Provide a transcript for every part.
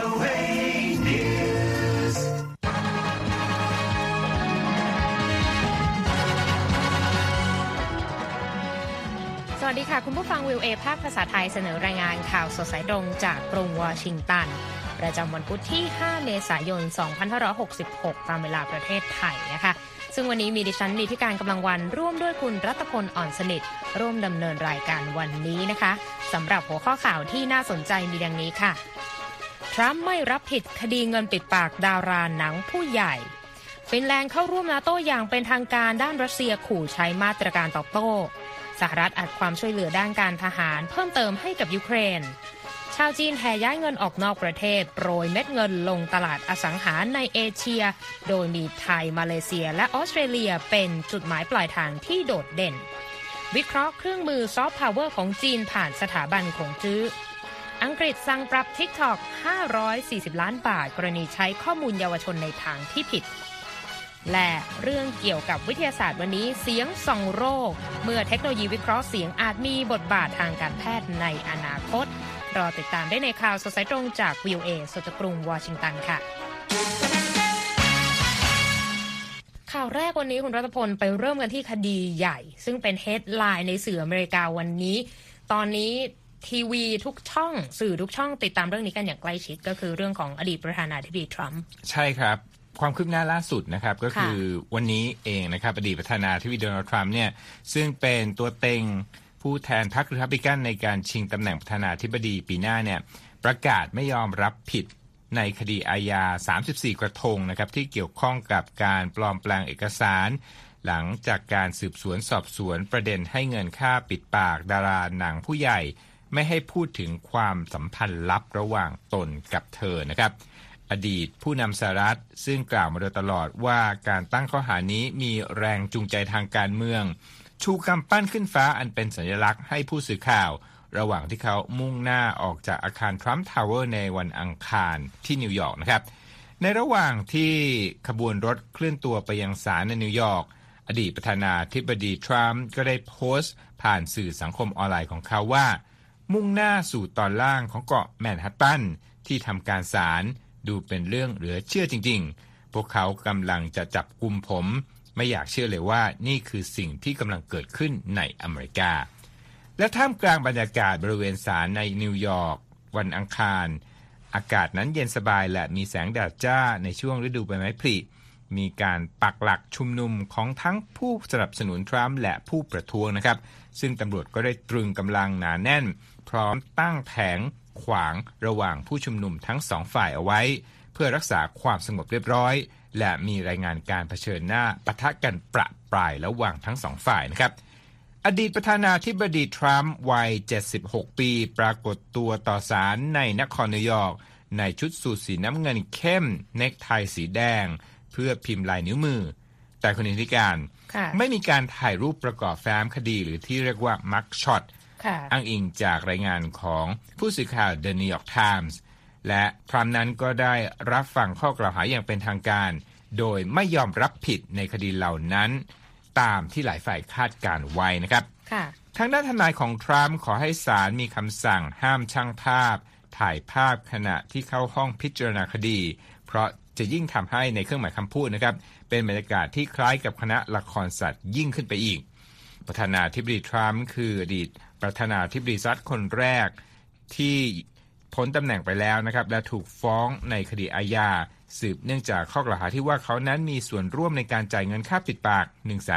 สวัสดีค่ะ คุณผู้ฟังวิวเอภาคภาษาไทยเสนอรายงานข่าวสดสายตรงจากกรุงวอชิงตัน ประจำวันพุธที่ 5 เมษายน 2566 ตามเวลาประเทศไทยนะคะ ซึ่งวันนี้มีดิฉันนีทิการกำลังวันร่วมด้วยคุณรัตพลอ่อนสนิท ร่วมดำเนินรายการวันนี้นะคะสำหรับหัวข้อข่าวที่น่าสนใจมีดังนี้ค่ะ ทรัมป์ไม่รับผิดคดีเงินปิดปากดาราหนังผู้ใหญ่ฟินแลนด์เข้าร่วมนาโต้อย่างเป็นทางการด้านรัสเซียขู่ใช้มาตรการตอบโต้สหรัฐอัดความช่วยเหลือด้านการทหารเพิ่มเติมให้กับยูเครน ชาวจีนแห่ย้ายเงินออกนอกประเทศ โปรยเม็ดเงินลงตลาดอสังหาในเอเชีย โดยมีไทย มาเลเซีย และออสเตรเลียเป็นจุดหมายปลายทางที่โดดเด่น วิเคราะห์เครื่องมือซอฟต์พาวเวอร์ของจีนผ่านสถาบันขงจื๊อ อังกฤษสั่งปรับ TikTok 540 ล้านบาท กรณีใช้ข้อมูลเยาวชนในทางที่ผิด และเรื่องเกี่ยวกับวิทยาศาสตร์วันนี้เสียงส่องโรค เมื่อเทคโนโลยีวิเคราะห์เสียงอาจมีบทบาททางการแพทย์ในอนาคต รอติดตามได้ในข่าวสดสายตรงจากวีโอเอสดจากกรุงวอชิงตันค่ะข่าวแรกวันนี้คุณรัตพลไปเริ่มกันที่คดีใหญ่ ซึ่งเป็นเฮดไลน์ในสื่ออเมริกาวันนี้ ตอนนี้ ทีวีทุกช่องสื่อทุกช่องติดตามเรื่องนี้กันอย่างใกล้ชิดก็คือเรื่องของอดีตประธานาธิบดีทรัมป์ใช่ครับความคืบหน้าล่าสุดนะครับก็คือวันนี้เองนะครับอดีตประธานาธิบดีโดนัลด์ทรัมป์เนี่ยซึ่งเป็นตัวเต็งผู้แทนพรรครีพับลิกันในการชิงตำแหน่งประธานาธิบดีปีหน้าเนี่ยประกาศไม่ยอมรับผิดในคดีอาญา 34 กระทงนะครับที่เกี่ยวข้องกับการปลอมแปลงเอกสาร หลังจากการสืบสวนสอบสวนประเด็นให้เงินค่าปิดปากดาราหนังผู้ใหญ่ ไม่ให้พูดถึงความสัมพันธ์ลับระหว่างตนกับเธอนะครับ อดีตผู้นำสหรัฐซึ่งกล่าวมาโดยตลอดว่าการตั้งข้อหานี้มีแรงจูงใจทางการเมือง ชูกำปั้นขึ้นฟ้าอันเป็นสัญลักษณ์ให้ผู้สื่อข่าว ระหว่างที่เขามุ่งหน้าออกจากอาคารทรัมป์ทาวเวอร์ในวันอังคารที่นิวยอร์กนะครับในระหว่างที่ขบวนรถเคลื่อนตัวไปยังศาลในนิวยอร์กอดีตประธานาธิบดีทรัมป์ก็ได้โพสต์ ผ่านสื่อสังคมออนไลน์ของเขาว่า มุ่งหน้าสู่ตอนล่างของเกาะแมนฮัตตันที่ทำการศาลดูเป็นเรื่องเหลือเชื่อจริง ๆ พวกเขากำลังจะจับกลุ่มผม ไม่อยากเชื่อเลยว่านี่คือสิ่งที่กำลังเกิดขึ้นในอเมริกา และท่ามกลางบรรยากาศบริเวณศาลในนิวยอร์กวันอังคาร อากาศนั้นเย็นสบายและมีแสงแดดจ้าในช่วงฤดูใบไม้ผลิมีการปักหลักชุมนุมของทั้งผู้สนับสนุนทรัมป์และผู้ประท้วงนะครับ ซึ่งตำรวจก็ได้ตรึงกำลังหนาแน่น พร้อมตั้งแผงขวางระหว่างผู้ชุมนุมทั้งสองฝ่ายเอาไว้ เพื่อรักษาความสงบเรียบร้อย และมีรายงานการเผชิญหน้าปะทะกันประปรายระหว่างทั้งสองฝ่ายนะครับ อดีตประธานาธิบดีทรัมป์วัย 76 ปี ปรากฏตัวต่อศาลในนครนิวยอร์กในชุดสูทสีน้ำเงินเข้ม เนคไทสีแดง เพื่อพิมพ์ลายนิ้วมือ แต่คุณนีธิกาญจน์คะไม่มีการถ่ายรูปประกอบแฟ้มคดีหรือที่เรียกว่า mug shot ค่ะ อ้างอิงจากรายงานของผู้สื่อข่าว The New York Times และทรัมป์นั้นก็ได้รับฟังข้อกล่าวหาอย่างเป็นทางการ โดยไม่ยอมรับผิดในคดีเหล่านั้น ตามที่หลายฝ่ายคาดการไว้นะครับค่ะทางด้านทนายของทรัมป์ขอให้ศาลมีคำสั่งห้ามช่างภาพ ถ่ายภาพขณะที่เข้าห้องพิจารณาคดี เพราะจะยิ่งทำให้ในเครื่องหมายคำพูดนะครับ เป็นบรรยากาศที่คล้ายกับคณะละครสัตว์ยิ่งขึ้นไปอีก ประธานาธิบดีทรัมป์คืออดีต ประธานาธิบดีสหรัฐคนแรกที่พ้นตำแหน่งไปแล้วนะครับ และถูกฟ้องในคดีอาญาสืบเนื่องจากข้อกล่าวหาที่ว่าเขานั้นมีส่วนร่วมในการจ่ายเงินค่าปิดปาก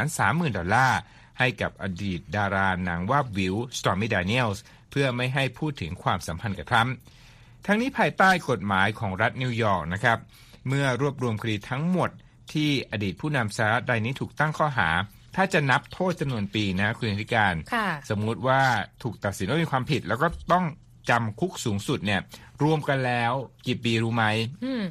130,000 ดอลลาร์ ให้กับอดีตดาราหนังวาบหวิวสตอร์มี่แดเนียลส์เพื่อไม่ให้พูดถึงความสัมพันธ์กับทรัมป์ทั้งนี้ภายใต้กฎหมายของรัฐนิวยอร์กนะครับ เมื่อรวบรวมคดีทั้งหมดที่อดีตผู้นำสหรัฐรายนี้ถูกตั้งข้อหา ถ้าจะนับโทษจำนวนปีนะคุณนีธิกาญจน์คะสมมุติว่าถูกตัดสินว่ามีความผิด แล้วก็ต้องจำคุกสูงสุดเนี่ย รวมกันแล้วกี่ปีรู้ไหมอืม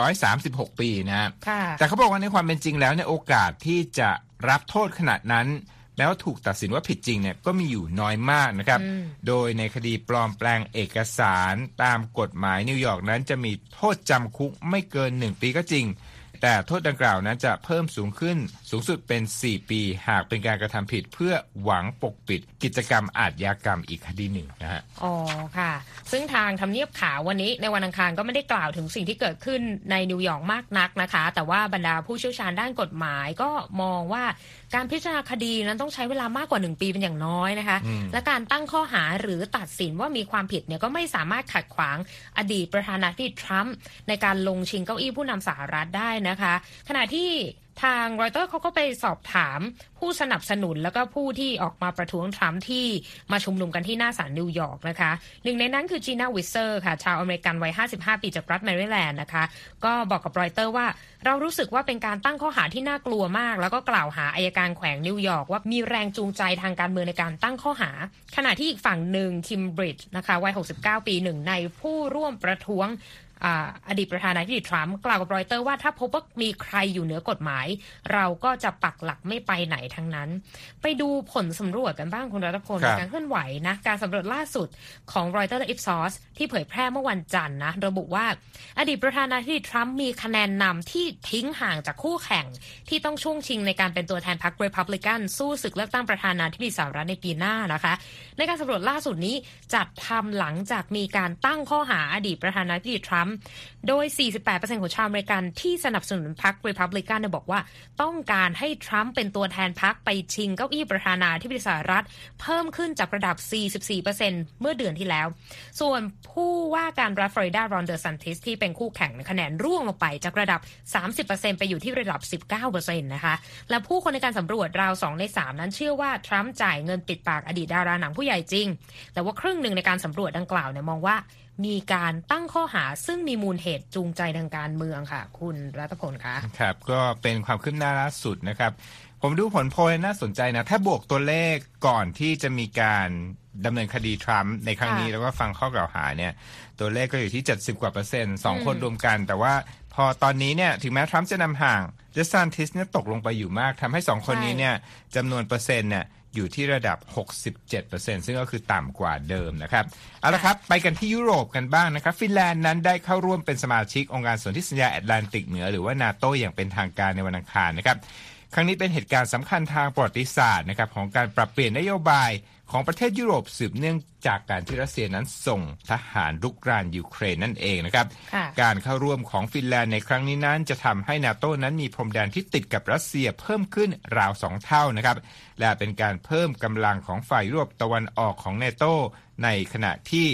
136ปีนะฮะค่ะแต่เขาบอกว่าในความเป็นจริงแล้วเนี่ยโอกาสที่จะรับโทษขนาดนั้นแม้ว่าถูกตัดสินว่าผิดจริงเนี่ยก็มีอยู่น้อยมากนะครับอืมโดยในคดีปลอมแปลงเอกสารตามกฎหมายนิวยอร์กนั้นจะมีโทษจำคุกไม่เกิน 1 ปีก็จริง แต่โทษดังกล่าวนั้นจะเพิ่มสูงขึ้นสูงสุดเป็น 4 ปี หากเป็นการกระทำผิดเพื่อหวังปกปิดกิจกรรมอาชญากรรมอีกคดีหนึ่งนะฮะอ๋อค่ะ ซึ่งทางทำเนียบขาววันนี้ในวันอังคารก็ไม่ได้กล่าวถึงสิ่งที่เกิดขึ้นในนิวยอร์กมากนักนะคะ แต่ว่าบรรดาผู้เชี่ยวชาญด้านกฎหมายก็มองว่า การพิจารณาคดีนั้นต้องใช้เวลามากกว่า 1 ปีเป็นอย่างน้อยนะคะ และการตั้งข้อหาหรือตัดสินว่ามีความผิดเนี่ยก็ไม่สามารถขัดขวางอดีตประธานาธิบดีทรัมป์ในการลงชิงเก้าอี้ผู้นำสหรัฐได้นะคะ ขณะที่ทางรอยเตอร์เขาก็ไปสอบถามผู้สนับสนุนแล้วก็ผู้ที่ออกมาประท้วงทรัมป์ที่มาชุมนุมกันที่หน้าศาลนิวยอร์กนะคะหนึ่งในนั้นคือจีน่าวิเซอร์ค่ะ ชาวอเมริกันวัย 55 ปีจากรัฐแมริแลนด์นะคะ ก็บอกกับรอยเตอร์ว่าเรารู้สึกว่าเป็นการตั้งข้อหาที่น่ากลัวมาก แล้วก็กล่าวหาอายการแขวงนิวยอร์กว่ามีแรงจูงใจทางการเมืองในการตั้งข้อหา ขณะที่อีกฝั่งหนึ่งคิมบริดจ์นะคะวัย 69 ปีหนึ่งในผู้ร่วมประท้วง อ่าอดีตประธานาธิบดีทรัมป์กล่าวกับรอยเตอร์ว่าถ้าพบว่ามีใครอยู่เหนือกฎหมาย เราก็จะปักหลักไม่ไปไหนทั้งนั้น ไปดูผลสำรวจกันบ้างคุณรัตพลครับการเคลื่อนไหวนะการสำรวจล่าสุดของรอยเตอร์และอิฟซอสที่เผยแพร่เมื่อวันจันทร์นะระบุว่าอดีตประธานาธิบดีทรัมป์มีคะแนนนำที่ทิ้งห่างจากคู่แข่ง ที่ต้องช่วงชิงในการเป็นตัวแทนพรรครีพับลิกันสู้ศึกเลือกตั้งประธานาธิบดีสหรัฐในปีหน้านะคะ ในการสำรวจล่าสุดนี้จัดทำหลังจากมีการตั้งข้อหาอดีตประธานาธิบดีทรัมป์ them. โดย 48%ของชาวอเมริกันที่สนับสนุนพรรครีพับลิกันเนี่ยบอกว่าต้องการให้ทรัมป์เป็นตัวแทนพรรคไปชิงเก้าอี้ประธานาธิบดีสหรัฐ เพิ่มขึ้นจากระดับ 44%เมื่อเดือนที่แล้ว ส่วนผู้ว่าการรัฐฟลอริดารอนเดอร์ซันติสที่เป็นคู่แข่งในคะแนนร่วงลงไปจากระดับ 30%ไปอยู่ที่ระดับ 19%นะคะ และผู้คนในการสำรวจราว 2 ใน 3 นั้นเชื่อว่าทรัมป์จ่ายเงินปิดปากอดีตดาราหนังผู้ใหญ่จริง แต่ว่าครึ่งหนึ่งในการสำรวจดังกล่าวเนี่ยมองว่า มีการตั้งข้อหาซึ่งมีมูลเหตุจูงใจทางการเมืองค่ะ คุณรัตพลคะครับ ก็เป็นความคืบหน้าล่าสุดนะครับ ผมดูผลโพลน่าสนใจนะ ถ้าบวกตัวเลขก่อนที่จะมีการดำเนินคดีทรัมป์ในครั้งนี้ค่ะแล้วก็ฟังข้อกล่าวหาเนี่ย ตัวเลขก็อยู่ที่ 70 กว่าเปอร์เซ็นต์สองอืมคนรวมกัน แต่ว่าพอตอนนี้เนี่ยถึงแม้ทรัมป์จะนำห่างเดอซานติสเนี่ยตกลงไปอยู่มากทำให้สองคนนี้เนี่ยจำนวนเปอร์เซ็นต์เนี่ย อยู่ที่ระดับ 67%ซึ่งก็คือต่ำกว่าเดิมนะครับ เอาละครับ ไปกันที่ยุโรปกันบ้างนะครับ ฟินแลนด์นั้นได้เข้าร่วมเป็นสมาชิกองค์การสนธิสัญญาแอตแลนติกเหนือหรือว่านาโตอย่างเป็นทางการในวันอังคารนะครับ ครั้งนี้เป็นเหตุการณ์สำคัญทางประวัติศาสตร์นะครับของการปรับเปลี่ยนนโยบาย ของประเทศยุโรปสืบเนื่องจากการที่รัสเซียนั้นส่งทหารรุกรานยูเครนนั่นเองนะครับค่ะการเข้าร่วมของฟินแลนด์ในครั้งนี้นั้น จะทำให้นาโตนั้นมีพรมแดนที่ติดกับรัสเซียเพิ่มขึ้นราวสองเท่านะครับ และเป็นการเพิ่มกำลังของฝ่ายยุโรปตะวันออกของนาโตในขณะที่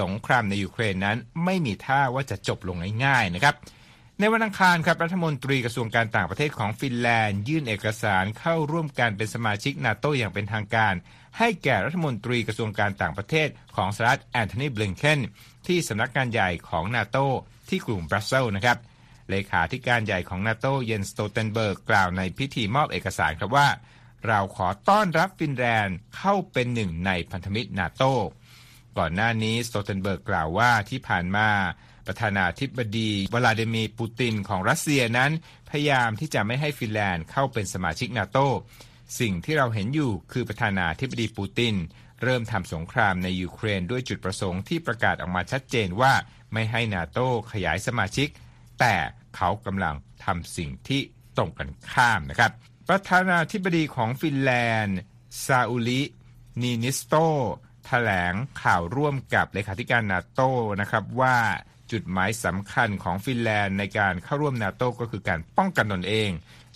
สงครามในยูเครนนั้นไม่มีท่าว่าจะจบลงง่ายๆนะครับในวันอังคารครับรัฐมนตรีกระทรวงการต่างประเทศของฟินแลนด์ ยื่นเอกสารเข้าร่วมการเป็นสมาชิกนาโตอย่างเป็นทางการ ให้แก่รัฐมนตรีกระทรวงการต่างประเทศของสหรัฐแอนโทนีบลิงเคนที่สำนักงานใหญ่ของนาโตที่กรุงบรัสเซลส์นะครับเลขาธิการใหญ่ของนาโตเยนสโตลเทนเบิร์กกล่าวในพิธีมอบเอกสารครับว่า เราขอต้อนรับฟินแลนด์เข้าเป็นหนึ่งในพันธมิตรนาโตก่อนหน้านี้สโตลเทนเบิร์กกล่าวว่าที่ผ่านมาประธานาธิบดีวลาดิมีร์ปูตินของรัสเซียนั้น พยายามที่จะไม่ให้ฟินแลนด์เข้าเป็นสมาชิกนาโต สิ่งที่เราเห็นอยู่คือประธานาธิบดีปูติน เริ่มทำสงครามในยูเครนด้วยจุดประสงค์ที่ประกาศออกมาชัดเจนว่าไม่ให้นาโตขยายสมาชิก แต่เขากำลังทำสิ่งที่ตรงกันข้ามนะครับ ประธานาธิบดีของฟินแลนด์ซาอุลินีนิสโตแถลงข่าวร่วมกับเลขาธิการนาโตนะครับว่าจุดหมายสำคัญของฟินแลนด์ในการเข้าร่วมนาโตก็คือการป้องกันตนเอง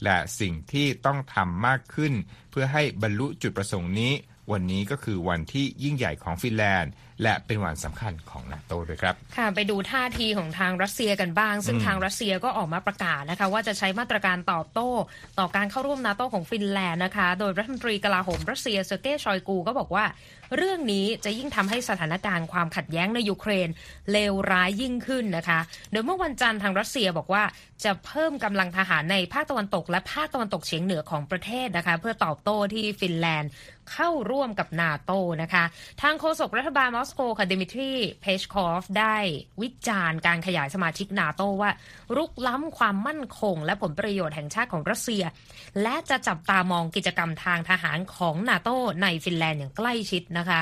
และสิ่งที่ต้องทำมากขึ้น เพื่อให้บรรลุจุดประสงค์นี้ วันนี้ก็คือวันที่ยิ่งใหญ่ของฟินแลนด์ และเป็นวันสำคัญของนาโตด้วยครับ ค่ะไปดูท่าทีของทางรัสเซียกันบ้าง ซึ่งทางรัสเซียก็ออกมาประกาศนะคะ ว่าจะใช้มาตรการตอบโต้ ต่อการเข้าร่วมนาโตของฟินแลนด์นะคะ โดยรัฐมนตรีกลาโหมรัสเซียเซอร์เกย์ชอยกูก็บอกว่า เรื่องนี้จะยิ่งทำให้สถานการณ์ความขัดแย้งในยูเครนเลวร้ายยิ่งขึ้นนะคะ โดยเมื่อวันจันทร์ทางรัสเซียบอกว่าจะเพิ่มกำลังทหารในภาคตะวันตก และภาคตะวันตกเฉียงเหนือของประเทศนะคะ เพื่อตอบโต้ที่ฟินแลนด์เข้าร่วมกับนาโตนะคะ ทางโฆษกรัฐบาลมอสโกค่ะดิมิทรีเพชคอฟได้วิจารณ์การขยายสมาชิกนาโตว่า รุกล้ำความมั่นคง และผลประโยชน์แห่งชาติของรัสเซีย และจะจับตามองกิจกรรมทางทหารของนาโตในฟินแลนด์อย่างใกล้ชิดนะคะ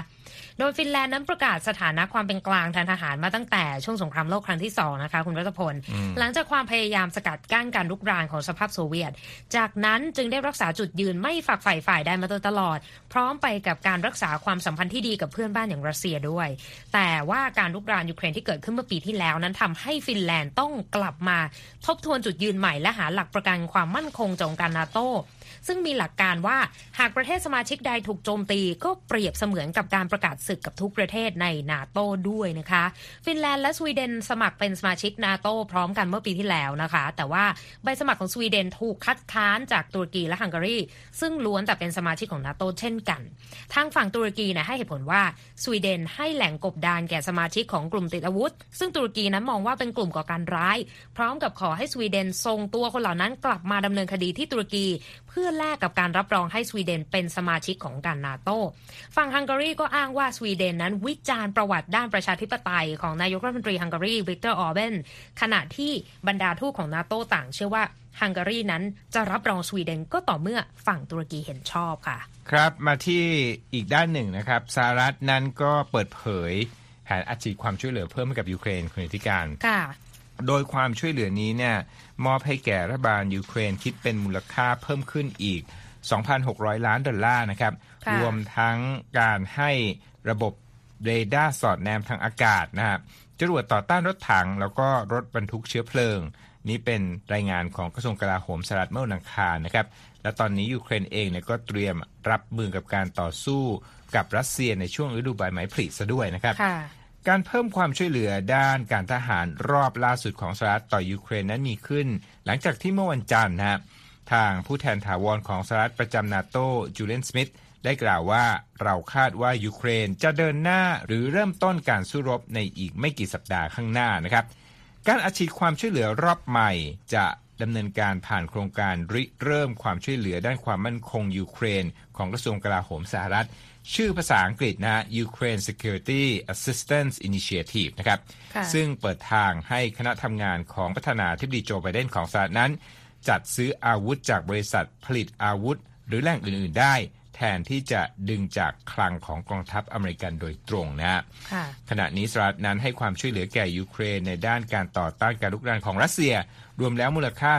โดยฟินแลนด์นั้นประกาศสถานะความเป็นกลางทางทหารมาตั้งแต่ช่วงสงครามโลกครั้งที่สองนะคะคุณรัตพล หลังจากความพยายามสกัดกั้นการรุกรานของสหภาพโซเวียต จากนั้นจึงได้รักษาจุดยืนไม่ฝักใฝ่ฝ่ายใดมาโดยตลอด พร้อมไปกับการรักษาความสัมพันธ์ที่ดีกับเพื่อนบ้านอย่างรัสเซียด้วย แต่ว่าการรุกรานยูเครนที่เกิดขึ้นเมื่อปีที่แล้วนั้นทำให้ฟินแลนด์ต้องกลับมา ทบทวนจุดยืนใหม่และหาหลักประกันความมั่นคงจากองค์การนาโต ซึ่งมีหลักการว่าหากประเทศสมาชิกใดถูกโจมตี ก็เปรียบเสมือนกับการประกาศศึกกับทุกประเทศในนาโตด้วยนะคะ ฟินแลนด์และสวีเดนสมัครเป็นสมาชิกนาโตพร้อมกันเมื่อปีที่แล้วนะคะ แต่ว่าใบสมัครของสวีเดนถูกคัดค้านจากตุรกีและฮังการี ซึ่งล้วนแต่เป็นสมาชิกของนาโตเช่นกัน ทางฝั่งตุรกีนะให้เหตุผลว่าสวีเดนให้แหล่งกบดานแก่สมาชิกของกลุ่มติดอาวุธ ซึ่งตุรกีนั้นมองว่าเป็นกลุ่มก่อการร้าย พร้อมกับขอให้สวีเดนส่งตัวคนเหล่านั้นกลับมาดำเนินคดีที่ตุรกี เพื่อแลกกับการรับรองให้สวีเดนเป็นสมาชิกของการนาโตฝั่งฮังการีก็อ้างว่าสวีเดนนั้นวิจารณ์ประวัติด้านประชาธิปไตยของนายกรัฐมนตรีฮังการีวิกเตอร์ออร์เบนขณะที่บรรดาทูตของนาโตต่างเชื่อว่าฮังการีนั้นจะรับรองสวีเดนก็ต่อเมื่อฝั่งตุรกีเห็นชอบค่ะ ครับมาที่อีกด้านหนึ่งนะครับสหรัฐนั้นก็เปิดเผยแผนอัดฉีดความช่วยเหลือเพิ่มให้กับยูเครนคุณนิธิกาญจน์ ค่ะ โดยความช่วยเหลือนี้เนี่ย มอบให้แก่รัฐบาลยูเครนคิดเป็นมูลค่าเพิ่มขึ้นอีก 2,600 ล้านดอลลาร์นะครับค่ะรวมทั้งการให้ระบบเรดาร์สอดแนมทางอากาศนะครับจรวดต่อต้านรถถัง แล้วก็รถบรรทุกเชื้อเพลิง นี่เป็นรายงานของกระทรวงกลาโหมสหรัฐเมื่อวันอังคารนะครับ และตอนนี้ยูเครนเองเนี่ยก็เตรียมรับมือกับการต่อสู้กับรัสเซียในช่วงฤดูใบไม้ผลิซะด้วยนะครับค่ะ การเพิ่มความช่วยเหลือด้านการทหารรอบล่าสุดของสหรัฐต่อยูเครนนั้นมีขึ้น หลังจากที่เมื่อวันจันทร์นะฮะทางผู้แทนถาวรของสหรัฐประจำนาโตจูเลนสมิธได้กล่าวว่าเราคาดว่ายูเครนจะเดินหน้าหรือเริ่มต้นการสู้รบในอีกไม่กี่สัปดาห์ข้างหน้านะครับ การอัดฉีดความช่วยเหลือรอบใหม่จะดำเนินการผ่านโครงการริเริ่มความช่วยเหลือด้านความมั่นคงยูเครน ของกระทรวงกลาโหมสหรัฐ ชื่อภาษาอังกฤษนะฮะ Ukraine Security Assistance Initiative นะครับค่ะซึ่งเปิดทางให้คณะทำงานของประธานาธิบดีโจไบเดนของสหรัฐนั้น จัดซื้ออาวุธจากบริษัทผลิตอาวุธ หรือแหล่งอื่น ๆ ได้ แทนที่จะดึงจากคลังของกองทัพอเมริกันโดยตรงนะฮะค่ะขณะนี้สหรัฐนั้นให้ความช่วยเหลือแก่ยูเครนในด้านการต่อต้านการลุกรานของรัสเซีย รวมแล้วมูลค่า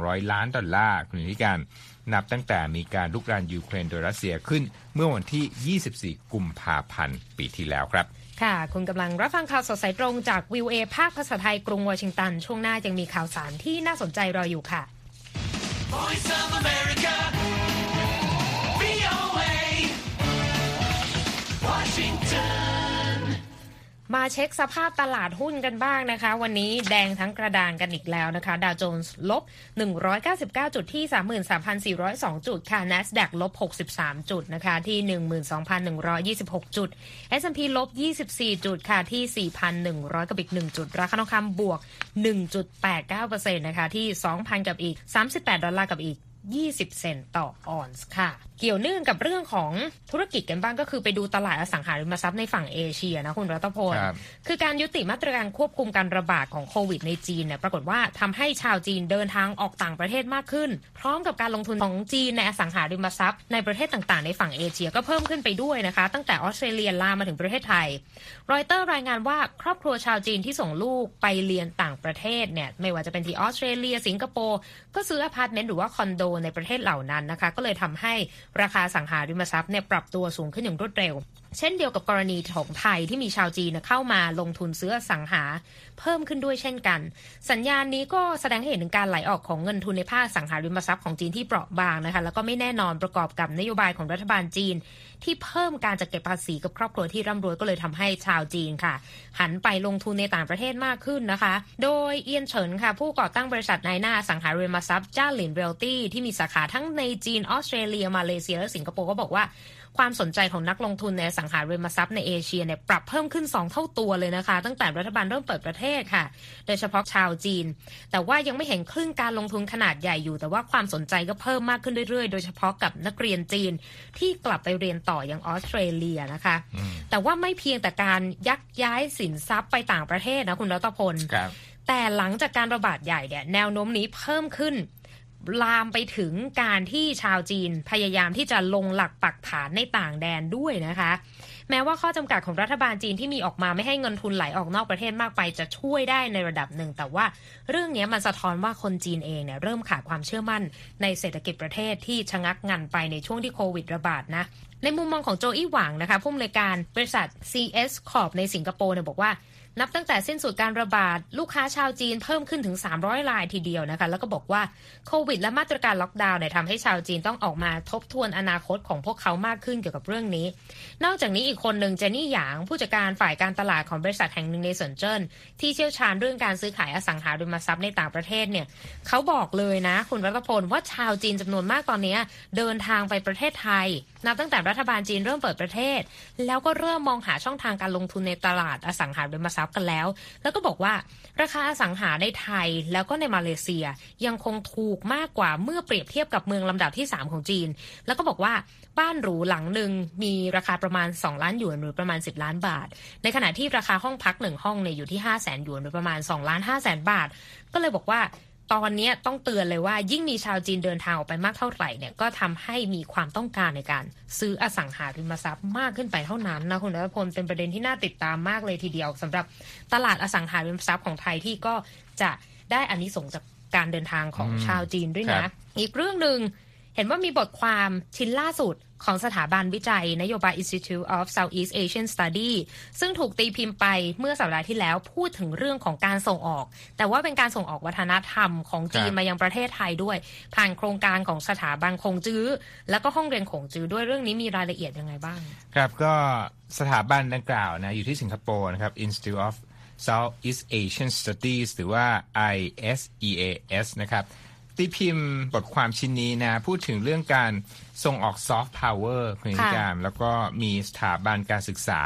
35,200 ล้านดอลลาร์คุณนิการ นับตั้งแต่มีการลุกรานยูเครนโดยรัสเซียขึ้น เมื่อวันที่ 24 กุมภาพันธ์ปีที่แล้วครับค่ะ คุณกำลังรับฟังข่าวสดสายตรงจากวิวเอภาคภาษาไทยกรุงวอชิงตัน ช่วงหน้ายังมีข่าวสารที่น่าสนใจรออยู่ค่ะ Voice of America. มาเช็คสภาพตลาดหุ้นกันบ้างนะคะ วันนี้แดงทั้งกระดานกันอีกแล้วนะคะ ดาวโจนส์ลบ 199 จุดที่ 33,402 จุดค่ะ NASDAQ ลบ 63 จุดนะคะ ที่ 12,126 จุด S&P ลบ 24 จุดค่ะ ที่ 4,100 กับอีก 1 จุด ราคาทองคำบวก 1.89%นะคะ ที่ 2,000 กับอีก 38 ดอลลาร์กับอีก 20 เซนต์ต่อออนซ์ค่ะ เกี่ยวเนื่องกับเรื่องของธุรกิจกันบ้างก็คือไปดูตลาดอสังหาริมทรัพย์ในฝั่งเอเชียนะคุณรัตพลครับคือการยุติมาตรการควบคุมการระบาดของโควิดในจีนเนี่ยปรากฏว่าทำให้ชาวจีนเดินทางออกต่างประเทศมากขึ้น พร้อมกับการลงทุนของจีนในอสังหาริมทรัพย์ในประเทศต่างๆ ในฝั่งเอเชียก็เพิ่มขึ้นไปด้วยนะคะ ตั้งแต่ออสเตรเลียลามมาถึงประเทศไทย รอยเตอร์รายงานว่าครอบครัวชาวจีนที่ส่งลูกไปเรียนต่างประเทศเนี่ยไม่ว่าจะเป็นที่ออสเตรเลีย สิงคโปร์ก็ซื้ออพาร์ตเมนต์หรือว่าคอนโดในประเทศเหล่านั้นนะคะ ก็เลยทำให้ราคาสังหาริมทรัพย์เนี่ยปรับตัวสูงขึ้นอย่างรวดเร็ว เช่นเดียวกับกรณีของไทยที่มีชาวจีนเข้ามาลงทุนซื้อสังหาเพิ่มขึ้นด้วยเช่นกัน สัญญาณนี้ก็แสดงให้เห็นถึงการไหลออกของเงินทุนในภาคสังหาริมทรัพย์ของจีนที่เปราะบางนะคะแล้วก็ไม่แน่นอนประกอบกับนโยบายของรัฐบาลจีน ที่เพิ่มการจัดเก็บภาษีกับครอบครัวที่ร่ำรวยก็เลยทำให้ชาวจีนค่ะ หันไปลงทุนในต่างประเทศมากขึ้นนะคะ โดยเอียนเฉินค่ะ ผู้ก่อตั้งบริษัทนายหน้าสังหาริมทรัพย์จ้าหลินเรลตี้ที่มีสาขาทั้งในจีนออสเตรเลียมาเลเซียและสิงคโปร์ก็บอกว่า ความสนใจของนักลงทุนในอสังหาริมทรัพย์ในเอเชียเนี่ยปรับเพิ่มขึ้น 2 เท่าตัวเลยนะคะ ตั้งแต่รัฐบาลเริ่มเปิดประเทศค่ะ โดยเฉพาะชาวจีน แต่ว่ายังไม่เห็นคลื่นการลงทุนขนาดใหญ่อยู่ แต่ว่าความสนใจก็เพิ่มมากขึ้นเรื่อยๆ โดยเฉพาะกับนักเรียนจีนที่กลับไปเรียนต่อยังออสเตรเลียนะคะ แต่ว่าไม่เพียงแต่การยักย้ายสินทรัพย์ไปต่างประเทศนะคุณรัตพลครับแต่หลังจากการระบาดใหญ่เนี่ยแนวโน้มนี้เพิ่มขึ้น ลามไปถึงการที่ชาวจีนพยายามที่จะลงหลักปักฐานในต่างแดนด้วยนะคะ แม้ว่าข้อจำกัดของรัฐบาลจีนที่มีออกมาไม่ให้เงินทุนไหลออกนอกประเทศมากไปจะช่วยได้ในระดับหนึ่ง แต่ว่าเรื่องนี้มันสะท้อนว่าคนจีนเองเนี่ยเริ่มขาดความเชื่อมั่นในเศรษฐกิจประเทศที่ชะงักงันไปในช่วงที่โควิดระบาดนะในมุมมองของโจอี้หวังนะคะผู้อำนวยการบริษัท CS Corp ในสิงคโปร์เนี่ยบอกว่า นับตั้งแต่สิ้นสุดการระบาด ลูกค้าชาวจีนเพิ่มขึ้นถึง 300รายทีเดียวนะคะ แล้วก็บอกว่าโควิดและมาตรการล็อกดาวน์เนี่ยทำให้ชาวจีนต้องออกมาทบทวนอนาคตของพวกเขามากขึ้นเกี่ยวกับเรื่องนี้ นอกจากนี้อีกคนหนึ่งเจนนี่หยางผู้จัดการฝ่ายการตลาดของบริษัทแห่งหนึ่งในเซินเจิ้นที่เชี่ยวชาญเรื่องการซื้อขายอสังหาริมทรัพย์ในต่างประเทศเนี่ยเขาบอกเลยนะ คุณรัตพลว่าชาวจีนจำนวนมากตอนนี้เดินทางไปประเทศไทย นับตั้งแต่รัฐบาลจีนเริ่มเปิดประเทศ แล้วก็เริ่มมองหาช่องทางการลงทุนในตลาดอสังหาริมทรัพย์กันแล้ว แล้วก็บอกว่า ราคาอสังหาในไทยแล้วก็ในมาเลเซียยังคงถูกมากกว่าเมื่อเปรียบเทียบกับเมืองลำดับที่ 3 ของจีน แล้วก็บอกว่าบ้านหรูหลังหนึ่งมีราคาประมาณ 2 ล้านหยวนหรือประมาณ 10 ล้านบาท ในขณะที่ราคาห้องพักหนึ่งห้องเนี่ยอยู่ที่ 5 0 0แสนหยวนหรือประมาณ2ล้าน5แสนบาท ก็เลยบอกว่า ตอนนี้ต้องเตือนเลยว่ายิ่งมีชาวจีนเดินทางออกไปมากเท่าไหร่เนี่ยก็ทำให้มีความต้องการในการซื้ออสังหาริมทรัพย์มากขึ้นไปเท่านั้นนะคุณรัตพลเป็นประเด็นที่น่าติดตามมากเลยทีเดียวสำหรับตลาดอสังหาริมทรัพย์ของไทยที่ก็จะได้อานิสงส์จากการเดินทางของชาวจีนด้วยนะ อีกเรื่องหนึ่งเห็นว่ามีบทความชิ้นล่าสุด ของสถาบันวิจัย นโยบาย Institute of Southeast Asian Study ซึ่งถูกตีพิมพ์ไปเมื่อสัปดาห์ที่แล้วพูดถึงเรื่องของการส่งออก แต่ว่าเป็นการส่งออกวัฒนธรรมของจีนครับมายังประเทศไทยด้วย ผ่านโครงการของสถาบันคงจื้อ แล้วก็ห้องเรียนคงจื้อด้วยเรื่องนี้มีรายละเอียดยังไงบ้าง ครับก็สถาบันดังกล่าวนะอยู่ที่สิงคโปร์นะครับ Institute of Southeast Asian Studies หรือว่า ISEAS นะครับ ตีพิมพ์บทความชิ้นนี้นะ พูดถึงเรื่องการส่งออกซอฟต์พาวเวอร์คุณนิธิกาญจน์แล้วก็มีสถาบันการศึกษา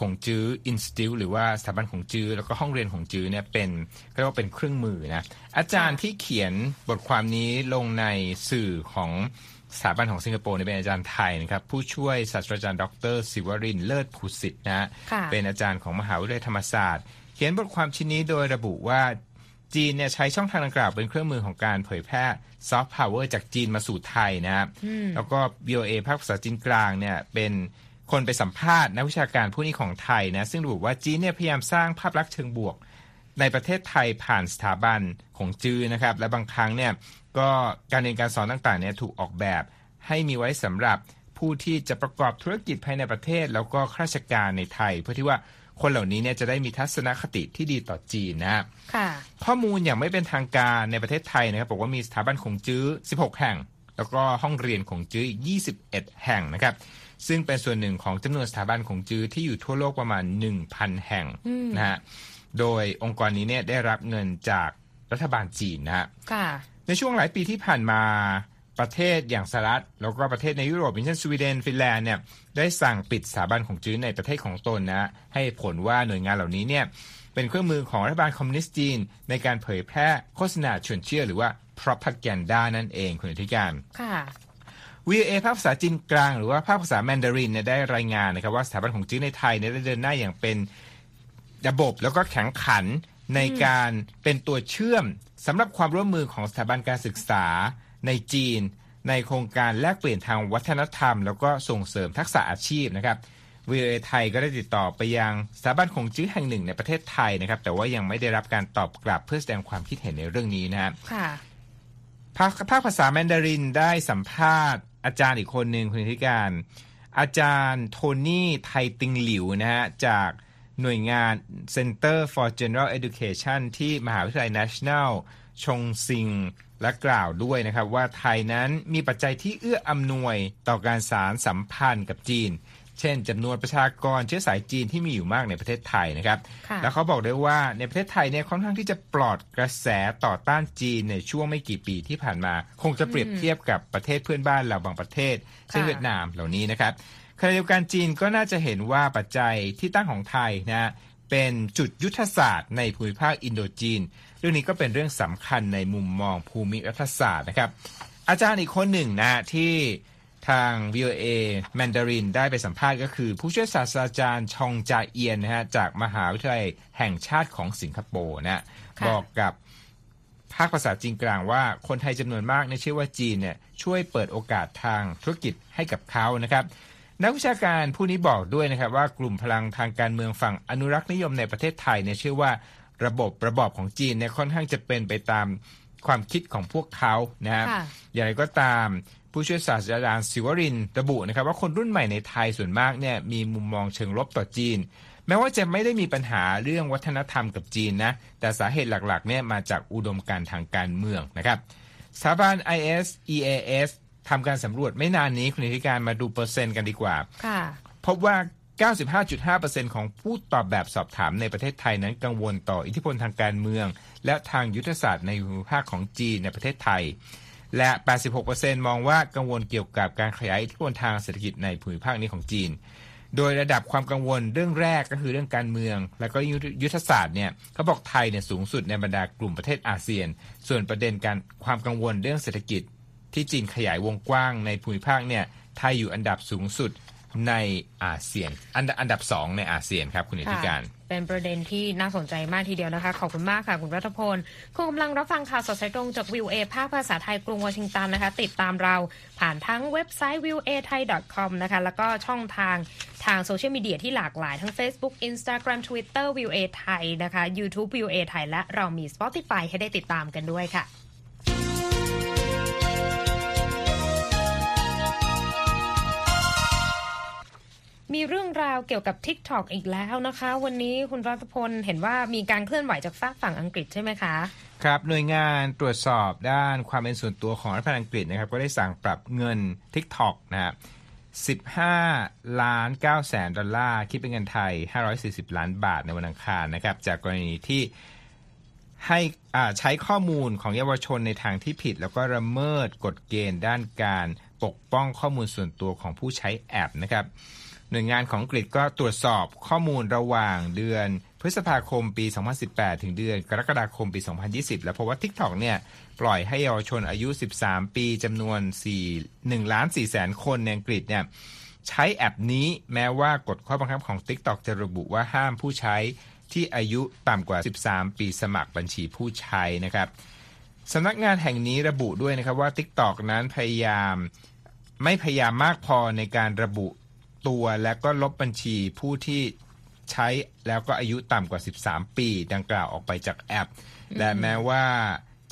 ของจื้อ Institute หรือว่าสถาบันขงจื้อแล้วก็ห้องเรียนขงจื้อเนี่ยเป็นเรียกว่าเป็นเครื่องมือนะอาจารย์ที่เขียนบทความนี้ลงในสื่อของสถาบันของสิงคโปร์เนี่ยเป็นอาจารย์ไทยนะครับผู้ช่วยศาสตราจารย์ดรศิวรินทร์เลิศภูสิทธิ์นะฮะค่ะเป็นอาจารย์ของมหาวิทยาลัยธรรมศาสตร์ เขียนบทความชิ้นนี้โดยระบุว่า จีนเนี่ยใช้ช่องทางดังกล่าวเป็นเครื่องมือของการเผยแพร่ซอฟต์พาวเวอร์จากจีนมาสู่ไทยนะครับแล้วก็ VOA ภาคภาษาจีนกลางเนี่ยเป็นคนไปสัมภาษณ์นักวิชาการผู้นี้ของไทยนะซึ่งระบุว่าจีนเนี่ยพยายามสร้างภาพลักษณ์เชิงบวก ในประเทศไทยผ่านสถาบันของจื้อนะครับ และบางครั้งเนี่ยก็การเรียนการสอนต่างๆเนี่ยถูกออกแบบให้มีไว้สำหรับผู้ที่จะประกอบธุรกิจภายในประเทศ แล้วก็ข้าราชการในไทย เพื่อที่ว่า คนเหล่านี้เนี่ยจะได้มีทัศนคติที่ดีต่อจีนนะฮะค่ะ ข้อมูลอย่างไม่เป็นทางการในประเทศไทยนะครับบอกว่ามีสถาบันของจื้อ 16 แห่ง แล้วก็ห้องเรียนของจื้ออีก 21 แห่งนะครับ ซึ่งเป็นส่วนหนึ่งของจำนวนสถาบันของจื้อที่อยู่ทั่วโลกประมาณ 1,000 แห่งนะฮะโดยองค์กรนี้เนี่ยได้รับเงินจากรัฐบาลจีนนะฮะค่ะในช่วงหลายปีที่ผ่านมา ประเทศอย่างสหรัฐแล้วก็ประเทศในยุโรปอย่างเช่นสวีเดนฟินแลนด์เนี่ยได้สั่งปิดสถาบันของจื้อในประเทศของตนนะให้ผลว่าหน่วยงานเหล่านี้เนี่ยเป็นเครื่องมือของรัฐบาลคอมมิวนิสต์จีน ในการเผยแพร่โฆษณาชวนเชื่อหรือว่า propaganda นั่นเองคุณอธิการค่ะ VOA ภาคภาษาจีนกลางหรือว่าภาคภาษาแมนดารินเนี่ยได้รายงานนะครับว่าสถาบันของจีนในไทยเนี่ยได้เดินหน้าอย่างเป็นระบบแล้วก็แข็งขันในการเป็นตัวเชื่อมสำหรับความร่วมมือของสถาบันการศึกษา ในจีน ในโครงการแลกเปลี่ยนทางวัฒนธรรม แล้วก็ส่งเสริมทักษะอาชีพนะครับ VOA ไทยก็ได้ติดต่อไปยังสถาบันของจื้อแห่งหนึ่งในประเทศไทยนะครับ แต่ว่ายังไม่ได้รับการตอบกลับเพื่อแสดงความคิดเห็นในเรื่องนี้นะครับค่ะภาคภาคภาษาแมนดารินได้สัมภาษณ์อาจารย์อีกคนหนึ่งคุณธิการ อาจารย์โทนี่ไทติงหลิวนะฮะจากหน่วยงาน Center for General Education ที่มหาวิทยาลัย National ชงซิง และกล่าวด้วยนะครับว่าไทยนั้นมีปัจจัยที่เอื้ออำนวยต่อการสารสัมพันธ์กับจีน เช่นจำนวนประชากรเชื้อสายจีนที่มีอยู่มากในประเทศไทยนะครับค่ะแล้วเขาบอกด้วยว่าในประเทศไทยเนี่ยค่อนข้างที่จะปลอดกระแสต่อต้านจีนในช่วงไม่กี่ปีที่ผ่านมา คงจะเปรียบเทียบกับประเทศเพื่อนบ้านเราบางประเทศเช่นค่ะเวียดนามเหล่านี้นะครับขณะเดียวกันจีนก็น่าจะเห็นว่าปัจจัยที่ตั้งของไทยนะเป็นจุดยุทธศาสตร์ในภูมิภาคอินโดจีน เรื่องนี้ก็เป็นเรื่องสำคัญในมุมมองภูมิรัฐศาสตร์นะครับ อาจารย์อีกคนหนึ่งนะที่ทาง VOA Mandarin ได้ไปสัมภาษณ์ก็คือ ผู้ช่วยศาสตราจารย์ชองจาเอียนนะฮะจากมหาวิทยาลัยแห่งชาติของสิงคโปร์นะค่ะบอกกับภาคภาษาจีนกลางว่าคนไทยจำนวนมากเนี่ยเชื่อว่าจีนเนี่ยช่วยเปิดโอกาสทางธุรกิจให้กับเขานะครับ นักวิชาการผู้นี้บอกด้วยนะครับว่ากลุ่มพลังทางการเมืองฝั่งอนุรักษ์นิยมในประเทศไทยเนี่ยเชื่อว่า ระบบระบอบของจีนเนี่ยค่อนข้างจะเป็นไปตามความคิดของพวกเขานะครับค่ะอย่างไรก็ตามผู้ช่วยศาสตราจารย์ศิวรินทร์ระบุนะครับว่าคนรุ่นใหม่ในไทยส่วนมากเนี่ยมีมุมมองเชิงลบต่อจีน แม้ว่าจะไม่ได้มีปัญหาเรื่องวัฒนธรรมกับจีนนะแต่สาเหตุหลักๆเนี่ยมาจากอุดมการณ์ทางการเมืองนะครับสถาบัน IS EAS ทำการสำรวจไม่นานนี้คุณธิการมาดูเปอร์เซ็นต์กันดีกว่าค่ะพบว่า 95.5%ของผู้ตอบแบบสอบถามในประเทศไทยนั้นกังวลต่ออิทธิพลทางการเมือง และทางยุทธศาสตร์ในภูมิภาคของจีนในประเทศไทย และ 86%มองว่ากังวลเกี่ยวกับการขยายอิทธิพลทางเศรษฐกิจในภูมิภาคนี้ของจีน โดยระดับความกังวลเรื่องแรกก็คือเรื่องการเมือง และก็ยุทธศาสตร์เนี่ยเขาบอกไทยเนี่ยสูงสุดในบรรดากลุ่มประเทศอาเซียน ส่วนประเด็นการความกังวลเรื่องเศรษฐกิจ ที่จีนขยายวงกว้างในภูมิภาคเนี่ยไทยอยู่อันดับสูงสุด ในอาเซียน อันดับอันดับสองในอาเซียนครับคุณอธิการ เป็นประเด็นที่น่าสนใจมากทีเดียวนะคะ ขอบคุณมากค่ะ คุณรัฐพล คุณกำลังรับฟังข่าวสดสายตรงจากวิวเอภาคภาษาไทยกรุงวอชิงตันนะคะ ติดตามเราผ่านทั้งเว็บไซต์ v i e w a thai com นะคะ แล้วก็ช่องทางทางโซเชียลมีเดียที่หลากหลายทั้ง Facebook Instagram Twitter v i e w a thai นะคะ YouTube v i e w a thai และเรามี Spotify ให้ได้ติดตามกันด้วยค่ะ มีเรื่องราวเกี่ยวกับ TikTok อีกแล้วนะคะ วันนี้คุณรัตพลเห็นว่ามีการเคลื่อนไหวจากฝากฝั่งอังกฤษใช่ไหมคะ ครับ หน่วยงานตรวจสอบด้านความเป็นส่วนตัวของรัฐบาลอังกฤษนะครับ ก็ได้สั่งปรับเงิน TikTok นะครับ15 ล้าน9แสนดอลลาร์ คิดเป็นเงินไทย 540 ล้านบาทในวันอังคารนะครับ จากกรณีที่ให้อ่าใช้ข้อมูลของเยาวชนในทางที่ผิด แล้วก็ละเมิดกฎเกณฑ์ด้านการปกป้องข้อมูลส่วนตัวของผู้ใช้แอปนะครับ หน่วยงานของอังกฤษก็ตรวจสอบข้อมูลระหว่างเดือนพฤษภาคมปี 2018 ถึงเดือนกรกฎาคมปี 2020 แล้วพบว่า TikTok เนี่ยปล่อยให้เยาวชนอายุ 13 ปีจำนวน 4 1ล้าน4แสนคนในอังกฤษเนี่ยใช้แอปนี้แม้ว่ากฎข้อบังคับของ TikTok จะระบุว่าห้ามผู้ใช้ที่อายุต่ำกว่า 13 ปีสมัครบัญชีผู้ใช้นะครับสำนักงานแห่งนี้ระบุด้วยนะครับว่า TikTok นั้นพยายามไม่พยายามมากพอในการระบุ ตัวและก็ลบบัญชีผู้ที่ใช้แล้วก็อายุต่ำกว่า 13 ปี ดังกล่าวออกไปจากแอป และแม้ว่า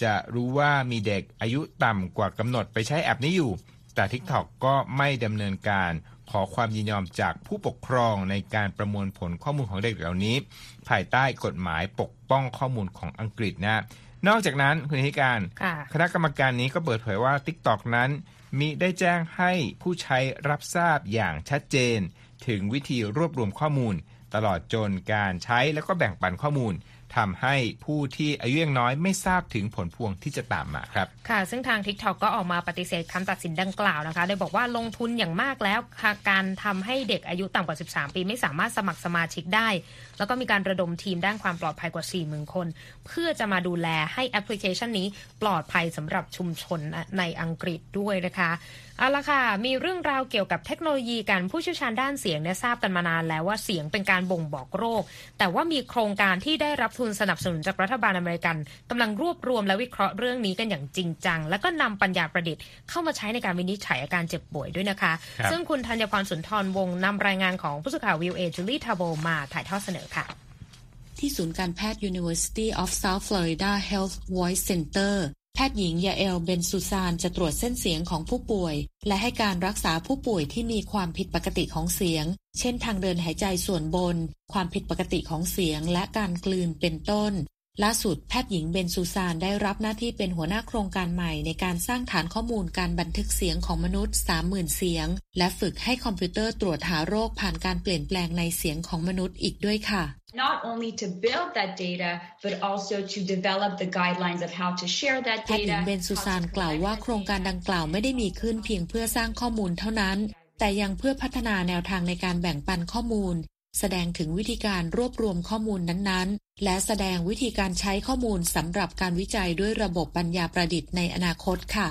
จะรู้ว่ามีเด็กอายุต่ำกว่ากำหนดไปใช้แอปนี้อยู่ แต่ TikTok ก็ไม่ดำเนินการขอความยินยอมจากผู้ปกครองในการประมวลผลข้อมูลของเด็กเหล่านี้ ภายใต้กฎหมายปกป้องข้อมูลของอังกฤษนะ นอกจากนั้นคุณธิการค่ะคณะกรรมการนี้ก็เปิดเผยว่า TikTok นั้น มีได้แจ้งให้ผู้ใช้รับทราบอย่างชัดเจน ถึงวิธีรวบรวมข้อมูล ตลอดจนการใช้แล้วก็แบ่งปันข้อมูลทำให้ผู้ที่อายุยังน้อยไม่ทราบถึงผลพวงที่จะตามมาครับ ค่ะ ซึ่งทาง TikTok ก็ออกมาปฏิเสธคำตัดสินดังกล่าวนะคะ โดยบอกว่าลงทุนอย่างมากแล้วการทำให้เด็กอายุต่ำกว่า 13 ปีไม่สามารถสมัครสมาชิกได้ แล้วก็มีการระดมทีมด้านความปลอดภัยกว่า 4 0,000 คน เพื่อจะมาดูแลให้แอปพลิเคชันนี้ปลอดภัยสำหรับชุมชนในอังกฤษด้วยนะคะเอาละค่ะ มีเรื่องราวเกี่ยวกับเทคโนโลยีกันผู้เชี่ยวชาญด้านเสียงเนี่ยทราบกันมานานแล้วว่าเสียงเป็นการบ่งบอกโรค แต่ว่ามีโครงการที่ได้รับทุนสนับสนุนจากรัฐบาลอเมริกันกำลังรวบรวมและวิเคราะห์เรื่องนี้กันอย่างจริงจัง แล้วก็นำปัญญาประดิษฐ์เข้ามาใช้ในการวินิจฉัยอาการเจ็บป่วยด้วยนะคะครับซึ่งคุณธัญพรสุนทรวงศ์นำรายงานของผู้สื่อข่าว VOA จูลี่ทาโบมาถ่ายทอดเสนอค่ะ ที่ศูนย์การแพทย์ University of South Florida Health Voice Center แพทย์หญิงยาเอลเบนซูซานจะตรวจเส้นเสียงของผู้ป่วย และให้การรักษาผู้ป่วยที่มีความผิดปกติของเสียง เช่นทางเดินหายใจส่วนบน ความผิดปกติของเสียงและการกลืนเป็นต้น ล่าสุดแพทย์หญิงเบนซูซานได้รับหน้าที่เป็นหัวหน้าโครงการใหม่ในการสร้างฐานข้อมูลการบันทึกเสียงของมนุษย์ 30,000 เสียง และฝึกให้คอมพิวเตอร์ตรวจหาโรคผ่านการเปลี่ยนแปลงในเสียงของมนุษย์อีกด้วยค่ะ not only to build that data, but also to develop the guidelines of how to share that แพทย์หญิง data. เบนซูซานกล่าวว่าโครงการดังกล่าวไม่ได้มีขึ้นเพียงเพื่อสร้างข้อมูลเท่านั้น แต่ยังเพื่อพัฒนาแนวทางในการแบ่งปันข้อมูล แสดงถึงวิธีการรวบรวมข้อมูลนั้นๆ และแสดงวิธีการใช้ข้อมูลสำหรับการวิจัยด้วยระบบปัญญาประดิษฐ์ในอนาคตค่ะ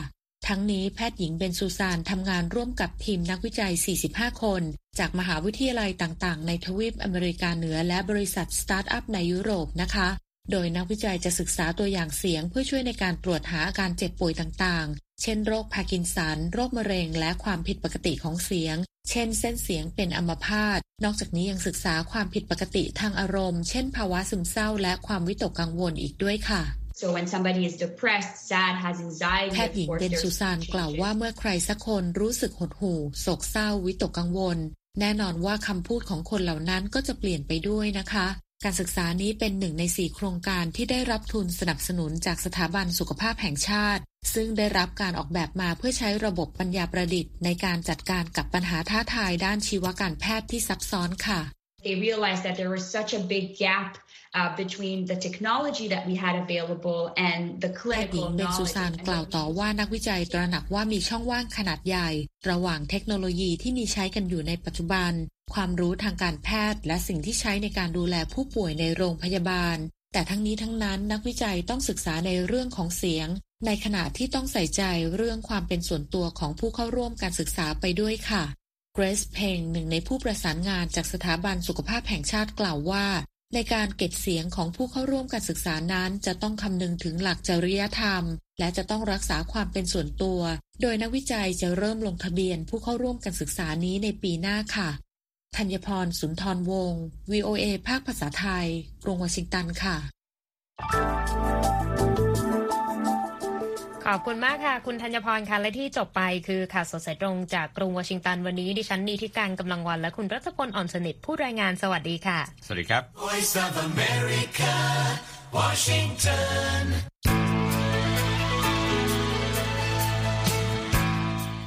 ทั้งนี้แพทย์หญิงเบนซูซานทำงานร่วมกับทีมนักวิจัย 45 คน จากมหาวิทยาลัยต่างๆ ในทวีปอเมริกาเหนือและบริษัทสตาร์ทอัพในยุโรปนะคะ โดยนักวิจัยจะศึกษาตัวอย่างเสียงเพื่อช่วยในการตรวจหาอาการเจ็บป่วยต่างๆ เช่นโรคพาร์กินสัน โรคมะเร็ง และความผิดปกติของเสียง เช่นเส้นเสียงเป็นอัมพาต นอกจากนี้ยังศึกษาความผิดปกติทางอารมณ์ เช่นภาวะซึมเศร้าและความวิตกกังวลอีกด้วยค่ะ So when somebody is depressed, sad, has anxiety, แพทย์หญิง of course, เบน there's ซูซานกล่าวว่าเมื่อใครสักคนรู้สึกหดหู่โศกเศร้าวิตกกังวล แน่นอนว่าคำพูดของคนเหล่านั้นก็จะเปลี่ยนไปด้วยนะคะ การศึกษานี้เป็นหนึ่งในสี่โครงการที่ได้รับทุนสนับสนุนจากสถาบันสุขภาพแห่งชาติ ซึ่งได้รับการออกแบบมาเพื่อใช้ระบบปัญญาประดิษฐ์ในการจัดการกับปัญหาท้าทายด้านชีวการแพทย์ที่ซับซ้อนค่ะ they realized that there was such a big gap uh, between the technology that we had available and the แพทย์หญิ clinical งเบนซู knowledge. ซาน and กล่าวต่อว่านักวิจัยตระหนักว่ามีช่องว่างขนาดใหญ่ ระหว่างเทคโนโลยีที่มีใช้กันอยู่ในปัจจุบัน ความรู้ทางการแพทย์ และสิ่งที่ใช้ในการดูแลผู้ป่วยในโรงพยาบาล แต่ทั้งนี้ทั้งนั้นนักวิจัยต้องศึกษาในเรื่องของเสียง ในขณะที่ต้องใส่ใจเรื่องความเป็นส่วนตัวของผู้เข้าร่วมการศึกษาไปด้วยค่ะเกรซเพงหนึ่งในผู้ประสานงานจากสถาบันสุขภาพแห่งชาติกล่าวว่า ในการเก็บเสียงของผู้เข้าร่วมการศึกษานั้น จะต้องคำนึงถึงหลักจริยธรรม และจะต้องรักษาความเป็นส่วนตัว โดยนักวิจัยจะเริ่มลงทะเบียนผู้เข้าร่วมการศึกษานี้ในปีหน้าค่ะ ธัญพร สุนทรวงศ์ VOA ภาคภาษาไทย กรุงวอชิงตัน ค่ะ ขอบคุณมากค่ะ คุณธัญพร ค่ะ และที่จบไปคือข่าวสดสายตรงจากกรุงวอชิงตัน วันนี้ ดิฉันนีทิการกำลังวัน และคุณรัชพล อ่อนสนิท ผู้รายงาน สวัสดีค่ะ สวัสดีครับ Voice of America, Washington.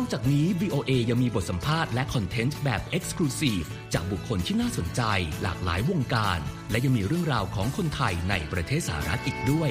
อกจากนี้ VOA ยังมีบทสัมภาษณ์และคอนเทนต์แบบ Exclusive จากบุคคลที่น่าสนใจหลากหลายวงการ และยังมีเรื่องราวของคนไทยในประเทศสหรัฐอีกด้วย